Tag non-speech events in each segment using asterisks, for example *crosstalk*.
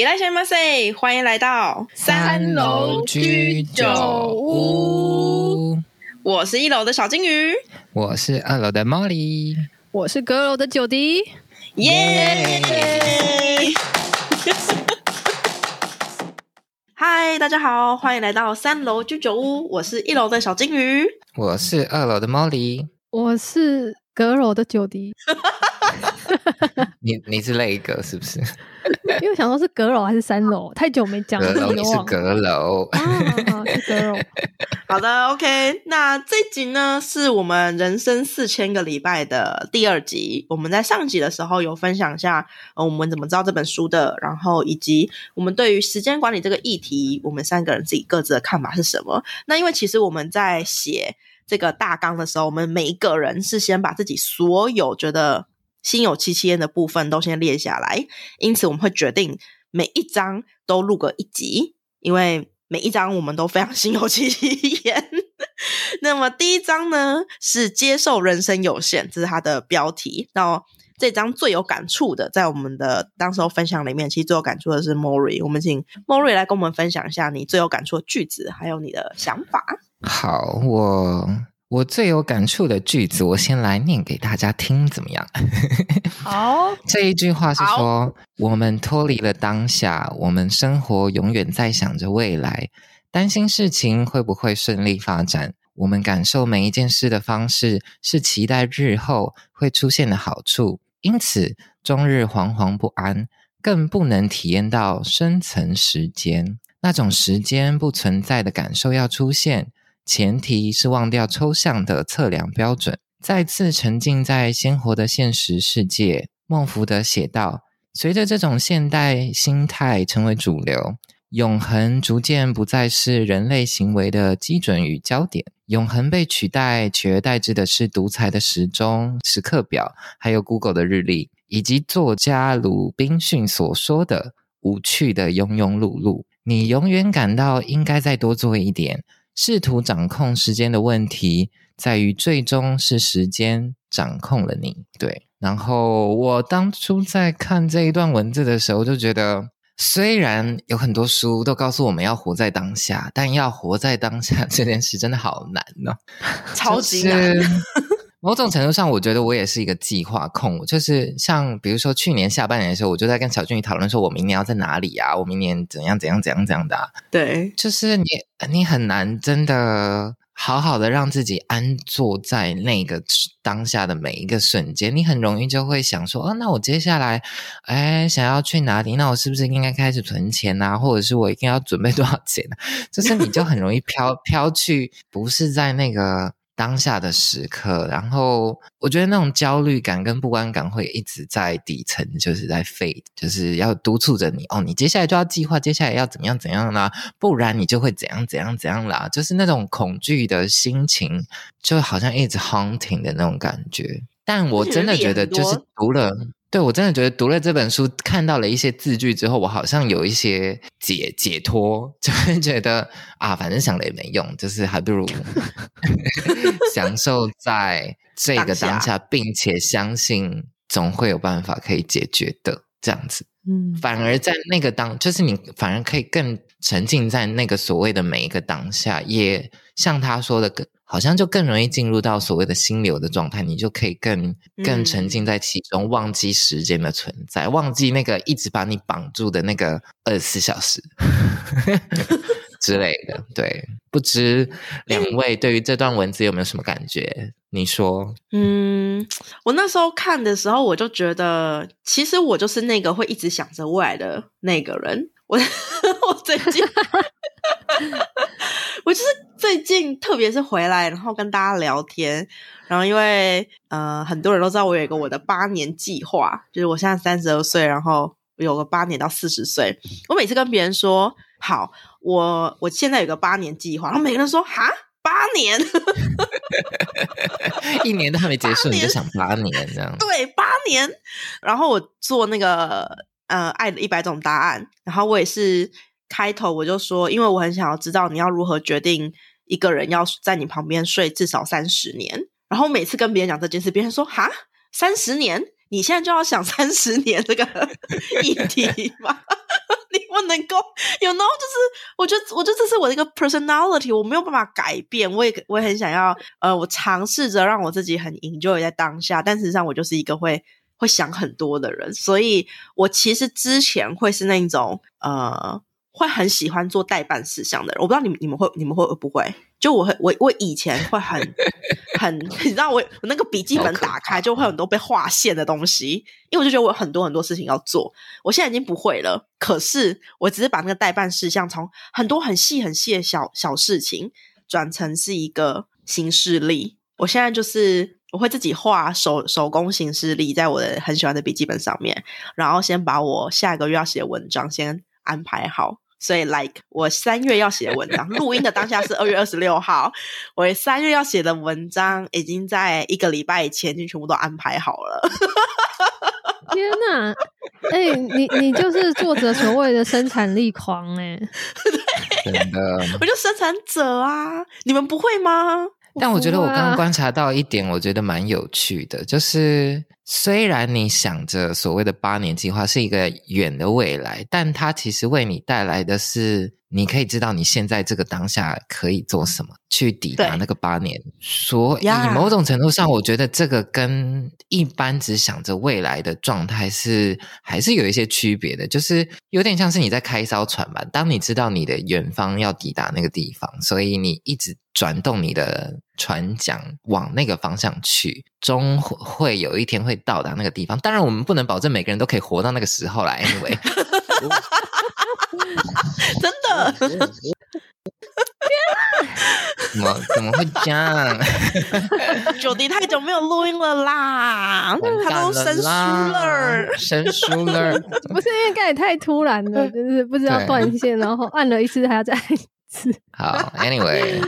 いらっしゃいませ，欢迎来到三楼居酒屋。我是一楼的小金鱼，我是二楼的 Molly，我是阁楼的久迪。耶！嗨，大家好，欢迎来到三楼居酒屋。我是一楼的小金鱼，我是二楼的 Molly，我是 阁楼的久迪。你你是那一个是不是？*laughs* 因为想说是阁楼还是三楼，太久没讲了。阁楼你是阁楼啊，是阁楼。*laughs* 好的，OK，那这集呢是我们人生四千个礼拜的第二集。我们在上集的时候有分享一下，呃，我们怎么知道这本书的，然后以及我们对于时间管理这个议题，我们三个人自己各自的看法是什么。那因为其实我们在写这个大纲的时候，我们每一个人是先把自己所有觉得。心有戚戚焉的部分都先列下来，因此我们会决定每一章都录个一集，因为每一章我们都非常心有戚戚焉。*laughs* 那么第一章呢是接受人生有限，这是它的标题。那这张最有感触的，在我们的当时候分享里面，其实最有感触的是 Mori。我们请 Mori 来跟我们分享一下你最有感触的句子，还有你的想法。好，我。我最有感触的句子，我先来念给大家听，怎么样？*laughs* 好，这一句话是说：我们脱离了当下，我们生活永远在想着未来，担心事情会不会顺利发展。我们感受每一件事的方式，是期待日后会出现的好处，因此终日惶惶不安，更不能体验到深层时间那种时间不存在的感受要出现。前提是忘掉抽象的测量标准，再次沉浸在鲜活的现实世界。孟福德写道：“随着这种现代心态成为主流，永恒逐渐不再是人类行为的基准与焦点。永恒被取代，取而代之的是独裁的时钟、时刻表，还有 Google 的日历，以及作家鲁滨逊所说的无趣的庸庸碌碌。你永远感到应该再多做一点。”试图掌控时间的问题，在于最终是时间掌控了你。对，然后我当初在看这一段文字的时候，就觉得，虽然有很多书都告诉我们要活在当下，但要活在当下 *laughs* 这件事真的好难呢、哦，超级难。就是某种程度上，我觉得我也是一个计划控。就是像比如说去年下半年的时候，我就在跟小俊宇讨论说，我明年要在哪里啊？我明年怎样怎样怎样怎样的啊？对，就是你你很难真的好好的让自己安坐在那个当下的每一个瞬间。你很容易就会想说，哦，那我接下来哎想要去哪里？那我是不是应该开始存钱啊？或者是我一定要准备多少钱啊？*laughs* 就是你就很容易飘飘去，不是在那个。当下的时刻，然后我觉得那种焦虑感跟不安感会一直在底层，就是在废，就是要督促着你哦，你接下来就要计划，接下来要怎么样怎样啦，不然你就会怎样怎样怎样啦，就是那种恐惧的心情，就好像一直 haunting 的那种感觉。但我真的觉得，就是读了。对，我真的觉得读了这本书，看到了一些字句之后，我好像有一些解解脱，*laughs* 就会觉得啊，反正想了也没用，就是还不如 *laughs* 享受在这个当下，并且相信总会有办法可以解决的这样子。嗯，反而在那个当，就是你反而可以更沉浸在那个所谓的每一个当下，也像他说的更。好像就更容易进入到所谓的心流的状态，你就可以更更沉浸在其中，忘记时间的存在，嗯、忘记那个一直把你绑住的那个二十四小时之类的。对，不知 *laughs* 两位对于这段文字有没有什么感觉？你说？嗯，我那时候看的时候，我就觉得，其实我就是那个会一直想着未来的那个人。我 *laughs* 我最近。*laughs* 我就是最近，特别是回来，然后跟大家聊天，然后因为呃，很多人都知道我有一个我的八年计划，就是我现在三十二岁，然后有个八年到四十岁。我每次跟别人说好，我我现在有个八年计划，然后每个人说哈，八年，*laughs* 一年都还没结束，你就想八年这样？对，八年。然后我做那个呃，爱的一百种答案，然后我也是。开头我就说，因为我很想要知道你要如何决定一个人要在你旁边睡至少三十年。然后每次跟别人讲这件事，别人说：“哈，三十年？你现在就要想三十年这个议题吗？你不能够，*laughs* you know，就是我觉得，我觉得这是我的一个 personality，我没有办法改变。我也，我也很想要，呃，我尝试着让我自己很 enjoy 在当下，但实际上我就是一个会会想很多的人，所以我其实之前会是那种，呃。会很喜欢做代办事项的人，我不知道你们你们会你们会不会？就我会我我以前会很 *laughs* 很，你知道我我那个笔记本打开就会很多被划线的东西，因为我就觉得我有很多很多事情要做。我现在已经不会了，可是我只是把那个代办事项从很多很细很细的小小事情转成是一个行事历。我现在就是我会自己画手手工行事历在我的很喜欢的笔记本上面，然后先把我下一个月要写的文章先安排好。所以，like 我三月要写的文章，录音的当下是二月二十六号。我三月要写的文章已经在一个礼拜以前就全部都安排好了。*laughs* 天哪！哎、欸，你你就是作者所谓的生产力狂哎、*laughs* 欸，真的，我就生产者啊！你们不会吗？但我觉得我刚刚观察到一点，我觉得蛮有趣的，就是虽然你想着所谓的八年计划是一个远的未来，但它其实为你带来的是。你可以知道你现在这个当下可以做什么，去抵达那个八年。所以某种程度上，我觉得这个跟一般只想着未来的状态是还是有一些区别的。就是有点像是你在开一艘船吧，当你知道你的远方要抵达那个地方，所以你一直转动你的船桨往那个方向去，终会有一天会到达那个地方。当然，我们不能保证每个人都可以活到那个时候来，anyway。*laughs* *laughs* 真的？怎么怎么会这样？九迪太久没有录音了啦，他都生疏了，生疏了。不是因为刚才太突然了，*laughs* 就是不知道断线，然后按了一次还要再按一次。好，Anyway，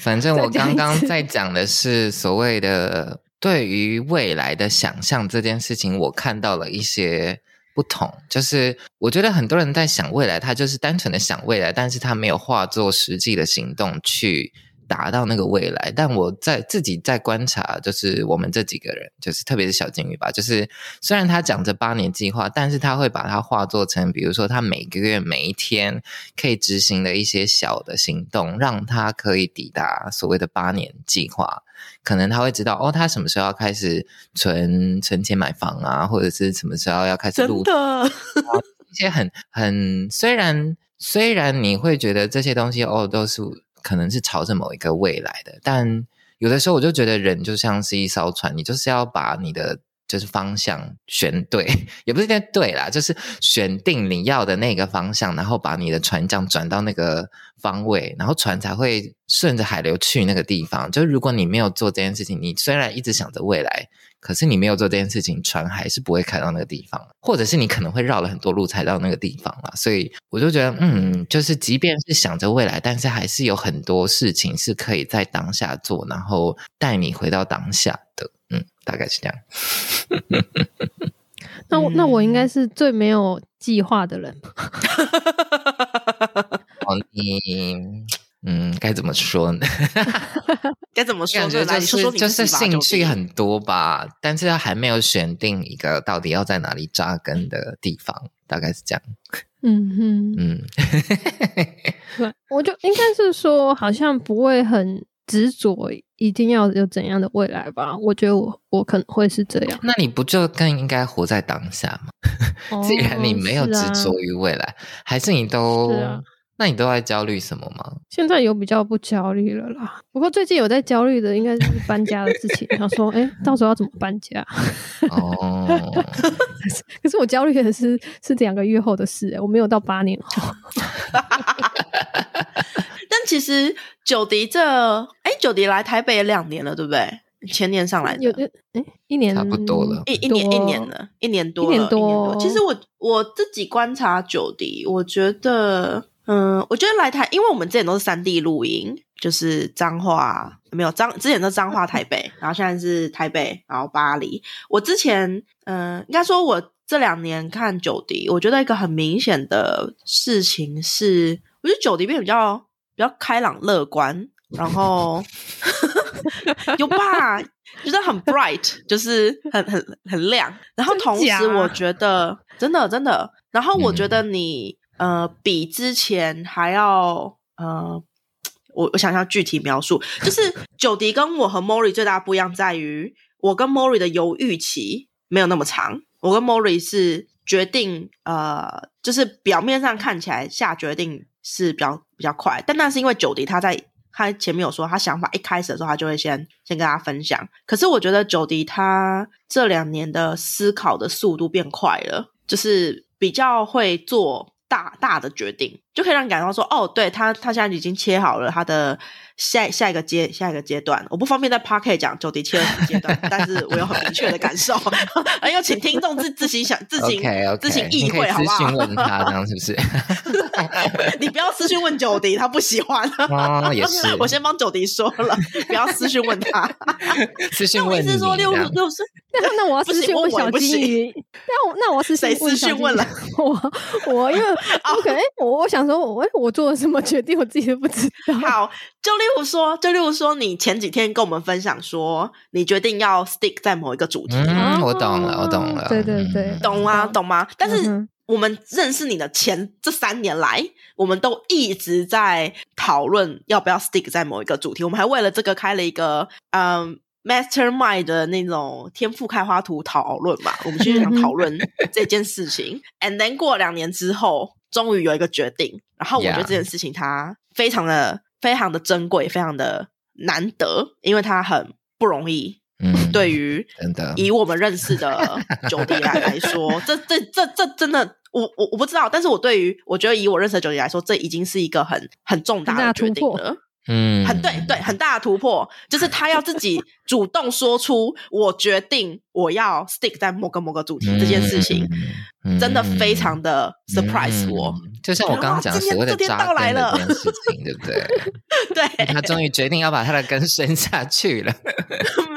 反正我刚刚在讲的是所谓的对于未来的想象这件事情，我看到了一些。不同，就是我觉得很多人在想未来，他就是单纯的想未来，但是他没有化作实际的行动去达到那个未来。但我在自己在观察，就是我们这几个人，就是特别是小金鱼吧，就是虽然他讲这八年计划，但是他会把它化作成，比如说他每个月每一天可以执行的一些小的行动，让他可以抵达所谓的八年计划。可能他会知道哦，他什么时候要开始存存钱买房啊，或者是什么时候要开始录的一些很很虽然虽然你会觉得这些东西哦都是可能是朝着某一个未来的，但有的时候我就觉得人就像是一艘船，你就是要把你的。就是方向选对，也不是在对啦，就是选定你要的那个方向，然后把你的船桨转到那个方位，然后船才会顺着海流去那个地方。就如果你没有做这件事情，你虽然一直想着未来，可是你没有做这件事情，船还是不会开到那个地方，或者是你可能会绕了很多路才到那个地方啦。所以我就觉得，嗯，就是即便是想着未来，但是还是有很多事情是可以在当下做，然后带你回到当下的。嗯，大概是这样。*laughs* 那我那我应该是最没有计划的人。*laughs* 哦，你嗯，该怎么说呢？*laughs* 该怎么说？感觉就是就是兴趣很多吧，但是还没有选定一个到底要在哪里扎根的地方，大概是这样。嗯哼，嗯，对，我就应该是说，好像不会很。执着一定要有怎样的未来吧？我觉得我我可能会是这样。那你不就更应该活在当下吗？*laughs* *laughs* 既然你没有执着于未来，哦是啊、还是你都？是啊、那你都在焦虑什么吗？现在有比较不焦虑了啦。不过最近有在焦虑的，应该是搬家的事情。*laughs* 想说：“哎、欸，到时候要怎么搬家？”哦可，可是我焦虑的是是两个月后的事，我没有到八年后。但其实九迪这哎，九迪来台北两年了，对不对？前年上来的，有哎，一年差不多了，一一年一年了，一年多了，一年多。其实我我自己观察九迪，我觉得，嗯，我觉得来台，因为我们之前都是三地录音，就是彰化没有彰，之前都彰化台北，*laughs* 然后现在是台北，然后巴黎。我之前，嗯，应该说，我这两年看九迪，我觉得一个很明显的事情是，我觉得九迪变比较。比较开朗乐观，然后 *laughs* 有吧，就是很 bright，*laughs* 就是很很很亮。然后同时，我？觉得真的真的，然后我觉得你呃，比之前还要呃，我我想要具体描述，就是 *laughs* 九迪跟我和 Mori 最大不一样在于，我跟 Mori 的犹豫期没有那么长，我跟 Mori 是决定呃，就是表面上看起来下决定是比较比较快，但那是因为九迪他在。他前面有说，他想法一开始的时候，他就会先先跟大家分享。可是我觉得九迪他这两年的思考的速度变快了，就是比较会做大大的决定，就可以让你感到说，哦，对他，他现在已经切好了他的。下下一个阶下一个阶段，我不方便在 Podcast 讲九迪切的阶段，但是我有很明确的感受，*laughs* 哎呦请听众自自行想自行 okay, okay, 自行意会好不好？私讯问他这样是不是？*laughs* 你不要私讯问九迪，他不喜欢。哦，也是。我先帮九迪说了，不要私讯问他。*laughs* 私讯问你。是说六六十？*laughs* 那那我要私讯问小金鱼。*laughs* 那我那我是谁私讯问了？我我因为 OK，我我想说，我我做了什么决定，我自己都不知道。好，就例如说，就例如说，你前几天跟我们分享说，你决定要 stick 在某一个主题。嗯，我懂了，我懂了。对对对，懂啊？懂吗？但是我们认识你的前这三年来，我们都一直在讨论要不要 stick 在某一个主题。我们还为了这个开了一个嗯 mastermind 的那种天赋开花图讨论嘛。我们其实想讨论这件事情。*laughs* And then 过两年之后，终于有一个决定。然后我觉得这件事情它非常的。非常的珍贵，非常的难得，因为它很不容易。嗯，对于以我们认识的九迪来来说，这这这这真的，我我我不知道。但是我对于我觉得以我认识的九迪来说，这已经是一个很很重大的决定了。嗯，很对对，很大的突破，就是他要自己主动说出“我决定我要 stick 在某个某个主题”这件事情，真的非常的 surprise 我。就像我刚刚讲的所谓的扎根的这件事情，对不对？*laughs* 对，他终于决定要把他的根伸下去了。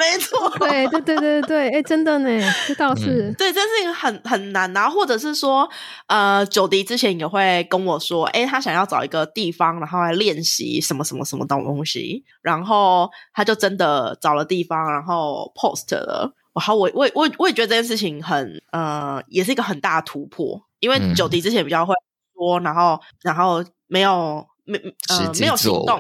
没错，对对对对对，哎，真的呢，这倒是对，这件事情很很难啊。或者是说，呃，九迪之前也会跟我说，哎，他想要找一个地方，然后来练习什么什么什么东东西，然后他就真的找了地方，然后 post 了。然后，我我我我也觉得这件事情很呃，也是一个很大的突破，因为九迪之前比较会。说，然后，然后没有没呃没有行动，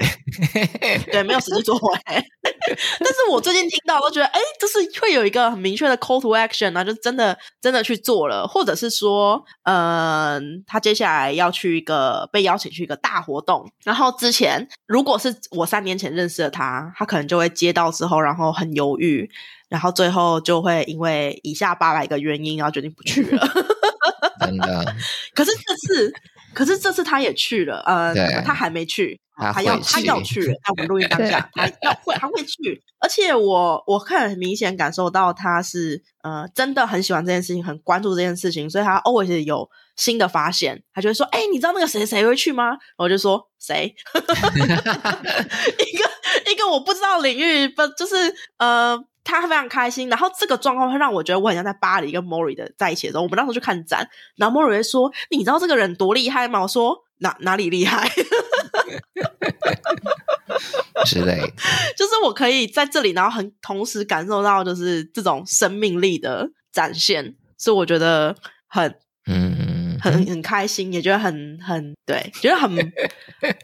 对，没有实际作为。*laughs* 但是我最近听到，都觉得，哎，就是会有一个很明确的 call to action 啊，就真的真的去做了，或者是说，嗯、呃，他接下来要去一个被邀请去一个大活动，然后之前如果是我三年前认识的他，他可能就会接到之后，然后很犹豫，然后最后就会因为以下八百个原因，然后决定不去了。真的，*laughs* 可是这次。可是这次他也去了，呃，他还没去，他，他要他要去了，*laughs* 在我们录音当下，他要会他会去，而且我我看很明显感受到他是呃真的很喜欢这件事情，很关注这件事情，所以他 always 有新的发现，他就会说，哎、欸，你知道那个谁谁会去吗？我就说谁，*laughs* 一个一个我不知道领域，不就是呃。他非常开心，然后这个状况会让我觉得我很像在巴黎跟 Mori 的在一起的时候，我们那时候去看展，然后 Mori 会说：“你知道这个人多厉害吗？”我说：“哪 *laughs* 哪里厉害？”之类，就是我可以在这里，然后很同时感受到就是这种生命力的展现，所以我觉得很嗯。很很开心，也觉得很很对，觉得很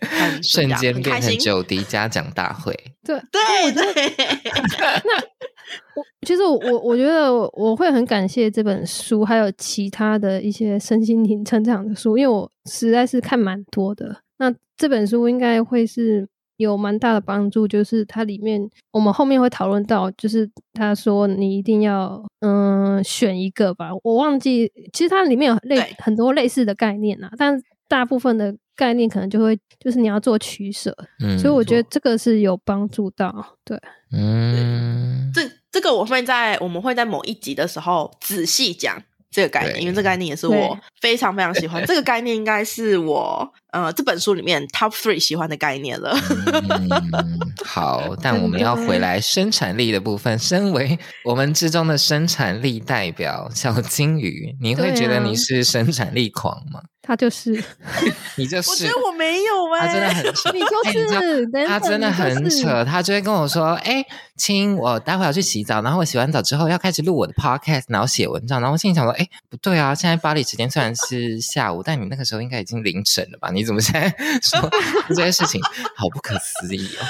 很瞬间变成九迪嘉奖大会。对对对。*laughs* 那我其实我我我觉得我会很感谢这本书，还有其他的一些身心灵成长的书，因为我实在是看蛮多的。那这本书应该会是。有蛮大的帮助，就是它里面我们后面会讨论到，就是他说你一定要嗯选一个吧，我忘记，其实它里面有类很多类似的概念啊，但大部分的概念可能就会就是你要做取舍，嗯，所以我觉得这个是有帮助到，对，嗯，这这个我会在我们会在某一集的时候仔细讲这个概念，因为这个概念也是我非常非常喜欢，这个概念应该是我。呃这本书里面 top three 喜欢的概念了。嗯、*laughs* 好，但我们要回来生产力的部分。身为我们之中的生产力代表，小金鱼，你会觉得你是生产力狂吗？*laughs* 他就是，*laughs* 你就是。我觉得我没有哎、欸，他真的很扯。你就是，欸、他真的很扯。他就会跟我说：“哎、欸，亲，我待会要去洗澡，然后我洗完澡之后要开始录我的 podcast，然后写文章。”然后我心里想说：“哎、欸，不对啊，现在巴黎时间虽然是下午，但你那个时候应该已经凌晨了吧？你怎么现在 *laughs* 说 *laughs* 这件事情？好不可思议哦！”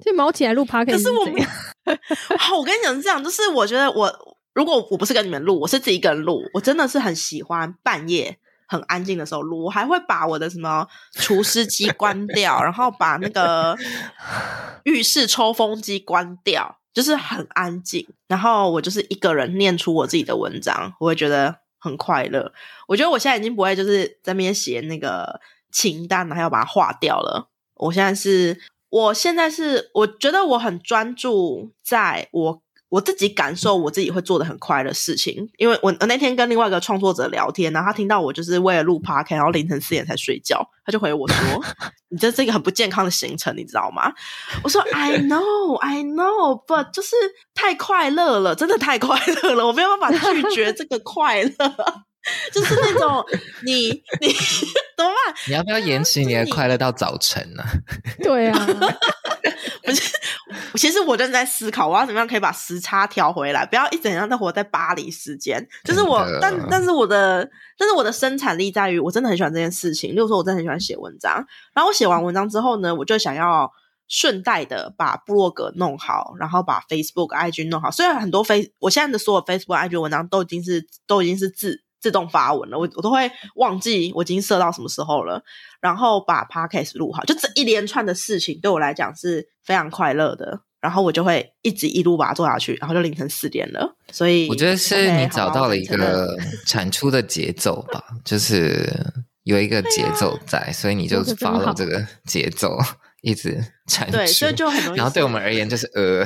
*laughs* 就毛起来录 podcast，可是我，好，我跟你讲是这样，就是我觉得我。如果我不是跟你们录，我是自己一个人录，我真的是很喜欢半夜很安静的时候录。我还会把我的什么除湿机关掉，然后把那个浴室抽风机关掉，就是很安静。然后我就是一个人念出我自己的文章，我会觉得很快乐。我觉得我现在已经不会就是在那边写那个清单，然后要把它划掉了。我现在是，我现在是，我觉得我很专注在我。我自己感受我自己会做的很快的事情，因为我那天跟另外一个创作者聊天，然后他听到我就是为了录 podcast，然后凌晨四点才睡觉，他就回我说：*laughs* “你这是一个很不健康的行程，你知道吗？”我说：*laughs* “I know, I know, but 就是太快乐了，真的太快乐了，我没有办法拒绝这个快乐，就是那种你你 *laughs* 怎么办？你要不要延迟你的快乐到早晨呢？”对啊。*laughs* 不是，其实我正在思考，我要怎么样可以把时差调回来，不要一整样都活在巴黎时间。就是我，但但是我的，但是我的生产力在于，我真的很喜欢这件事情。例如说，我真的很喜欢写文章，然后我写完文章之后呢，我就想要顺带的把部落格弄好，然后把 Facebook、IG 弄好。虽然很多 Face，我现在的所有 Facebook、IG 文章都已经是都已经是字。自动发文了，我我都会忘记我已经设到什么时候了，然后把 podcast 录好，就这一连串的事情对我来讲是非常快乐的，然后我就会一直一路把它做下去，然后就凌晨四点了。所以我觉得是你找到了一个产出的节奏吧，就是有一个节奏在，啊、所以你就 follow 这个节奏。一直产出，对，所以就很容易。然后对我们而言，就是呃，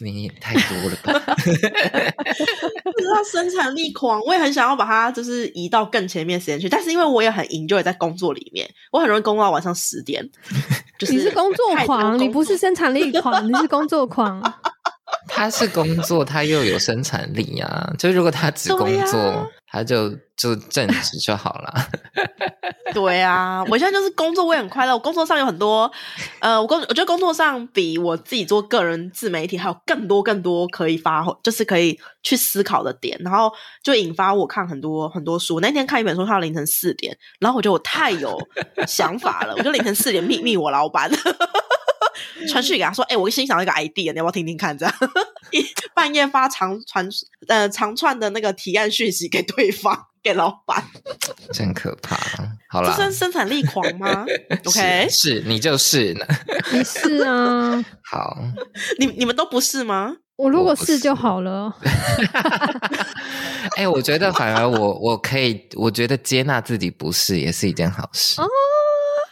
你太多了吧？不知道生产力狂，我也很想要把它就是移到更前面时间去，但是因为我也很 enjoy 在工作里面，我很容易工作到晚上十点。就是你是工作狂，你不是生产力狂，你是工作狂。*laughs* 他是工作，他又有生产力呀、啊。就如果他只工作，啊、他就就正职就好了。*laughs* 对啊，我现在就是工作，我也很快乐。我工作上有很多，呃，我工我觉得工作上比我自己做个人自媒体还有更多更多可以发，就是可以去思考的点，然后就引发我看很多很多书。那天看一本书，看到凌晨四点，然后我觉得我太有想法了，我就凌晨四点秘密我老板。传讯给他说：“哎、欸，我新想到一个 idea，你要不要听听看？这样半夜发长传呃长串的那个提案讯息给对方，给老板，真可怕。好了，这算生产力狂吗？OK，是，是你就是呢，你是啊。*laughs* 好，你你们都不是吗？我如果是就好了。*laughs* 哎、欸，我觉得反而我我可以，我觉得接纳自己不是也是一件好事哦。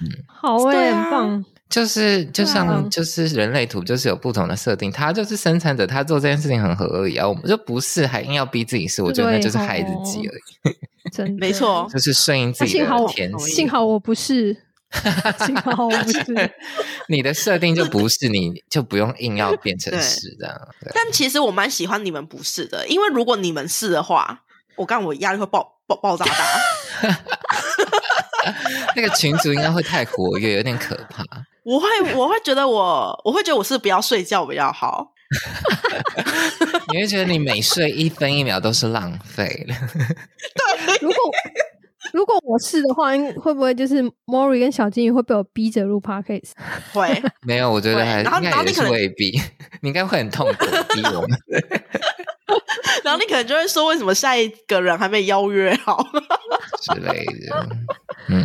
嗯，好诶、欸，很棒。”就是就像就是人类图，就是有不同的设定，他就是生产者，他做这件事情很合理啊。我们就不是，还硬要逼自己是，我觉得那就是害自己而已。真 *laughs* 没错，就是顺应自己的天性。*laughs* 幸好我不是，幸好我不是。你的设定就不是，你就不用硬要变成 *laughs* 是这样。但其实我蛮喜欢你们不是的，因为如果你们是的话，我刚我压力会爆爆爆炸大。那个群组应该会太活跃，有点可怕。我会，我会觉得我，我会觉得我是不要睡觉比较好。*laughs* 你会觉得你每睡一分一秒都是浪费了。*laughs* 对，如果如果我是的话，会不会就是 Mori 跟小金鱼会被我逼着录 Podcast？*laughs* 会，没有，我觉得还应该也是未必。你应该会很痛苦逼我们。然后你可能就会说，为什么下一个人还没邀约好之类的。嗯，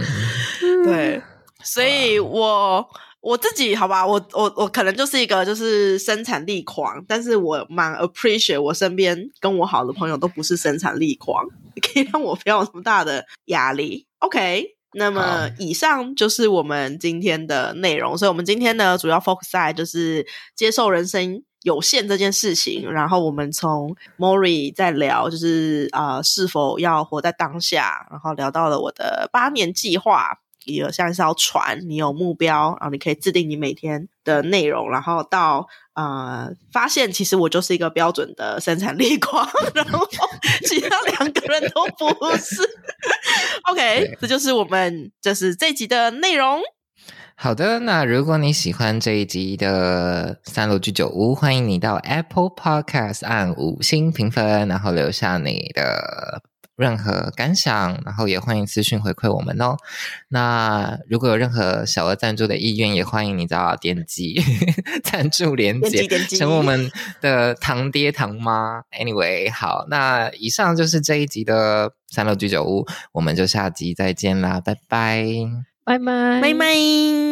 对。所以我我自己好吧，我我我可能就是一个就是生产力狂，但是我蛮 appreciate 我身边跟我好的朋友都不是生产力狂，*laughs* 可以让我不要有这么大的压力。OK，那么以上就是我们今天的内容，所以我们今天呢主要 focus 在就是接受人生有限这件事情，然后我们从 Mori 在聊，就是啊、呃、是否要活在当下，然后聊到了我的八年计划，一个像是要船，你有目标，然后你可以制定你每天的内容，然后到呃发现其实我就是一个标准的生产力狂，*laughs* 然后其他两个人都不是。OK，这就是我们就是这集的内容。好的，那如果你喜欢这一集的三楼居酒屋，欢迎你到 Apple Podcast 按五星评分，然后留下你的任何感想，然后也欢迎私讯回馈我们哦。那如果有任何小额赞助的意愿，也欢迎你找我点击 *laughs* 赞助连接，成为我们的堂爹堂妈。Anyway，好，那以上就是这一集的三楼居酒屋，我们就下集再见啦，拜拜，拜拜，拜拜。